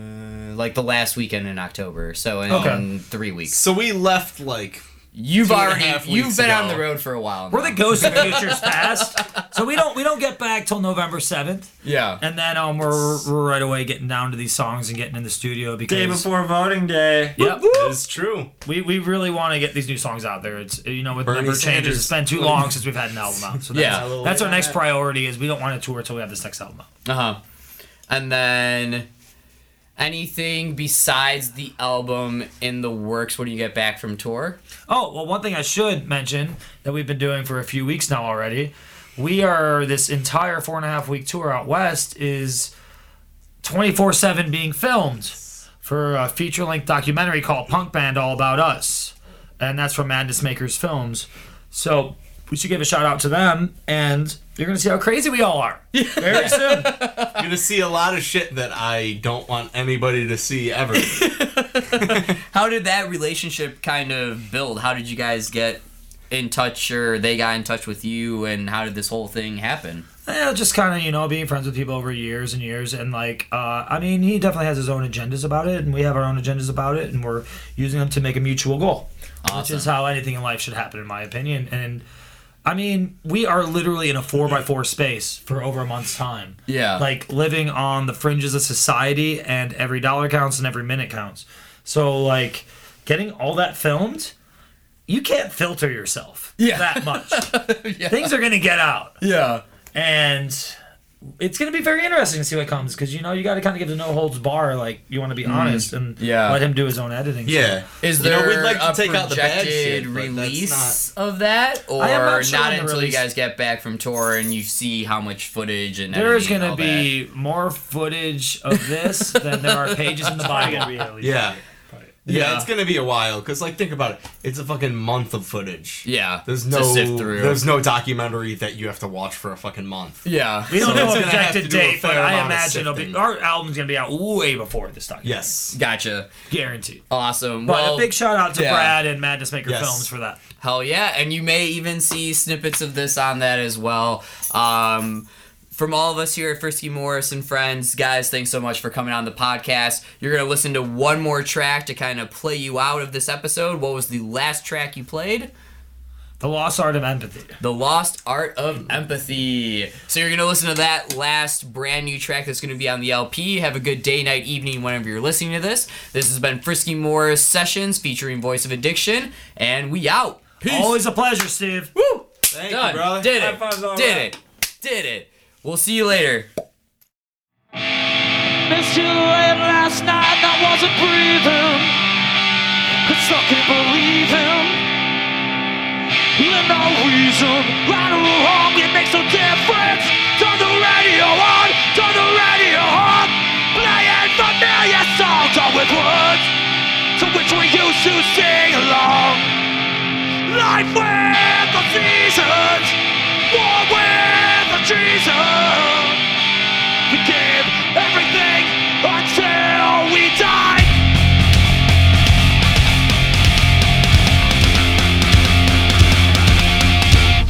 like the last weekend in October. So in Okay. three weeks. So we left like You've Two already you've weeks been on the road for a while. We're the ghost of <laughs> the futures past, so we don't we don't get back till November seventh, yeah. and then um we're, we're right away getting down to these songs and getting in the studio because Day before voting day. Yep. it's true. we, we really want to get these new songs out there. It's you know with Bernie never changes. Sanders. It's been too long since we've had an album out. So that's, Yeah. that's our next priority. Is we don't want to tour until we have this next album out. Uh huh. And then anything besides the album in the works when you get back from tour? Oh, well, one thing I should mention that we've been doing for a few weeks now already. We are this entire four and a half week tour out west is 24 7 being filmed for a feature length documentary called Punk Band All About Us. And that's from Madness Makers Films. So we should give a shout out to them, and you're going to see how crazy we all are very soon. You're <laughs> gonna see a lot of shit that I don't want anybody to see ever. <laughs> How did that relationship kind of build? How did you guys get in touch or they got in touch with you and how did this whole thing happen? Yeah, just kind of you know being friends with people over years and years, and like uh, I mean, he definitely has his own agendas about it, and we have our own agendas about it, and we're using them to make a mutual goal, which is how anything in life should happen, in my opinion. And I mean, we are literally in a four by four space for over a month's time. Yeah. like living on the fringes of society, and every dollar counts and every minute counts. So like, getting all that filmed, you can't filter yourself Yeah. that much. <laughs> yeah. Things are gonna get out Yeah. and it's going to be very interesting to see what comes because you know you got to kind of give the no holds bar like you want to be mm-hmm. honest and Yeah. let him do his own editing so- yeah. Is You know, there we'd like to a take out the bad projected shit, but that's release of that, or I am not sure not until you guys get back from tour and you see how much footage and there's going to all be more footage of this than there are pages in the Bible Yeah. Yeah, Yeah. it's gonna be a while because, like, think about it. It's a fucking month of footage. Yeah, There's to no, sift through. there's no documentary that you have to watch for a fucking month. yeah, we don't So know it's a gonna have projected to do a date but i imagine it'll be our album's going to be out way before this documentary Yes. gotcha. guaranteed Awesome. but well, a big shout out to yeah. brad and madness maker Yes. films for that Hell yeah, and you may even see snippets of this on that as well. Um, from all of us here at Frisky Morris and friends, guys, thanks so much for coming on the podcast. You're gonna listen to one more track to kind of play you out of this episode. What was the last track you played? the lost art of empathy The Lost Art of Empathy. So you're gonna listen to that last brand new track that's gonna be on the LP. Have a good day, night, evening, whenever you're listening to this. This has been Frisky Morris Sessions featuring Voice of Addiction, and we out. Peace. always a pleasure steve Woo! Thank Done. you, brother. Did it. fives all Did around. it. did it. We'll see you later. Missed you late last night, I wasn't breathing. I can't believe him. With no reason, right or wrong, it makes no difference. Turn the radio on, turn the radio on. Playing familiar songs, all with words to which we used to sing along. Life with the seasons, war with. We gave everything until we died.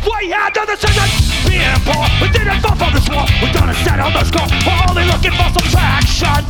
We had no decision, being poor. We didn't fall from this war. We done it, set the score. We're only looking for subtraction.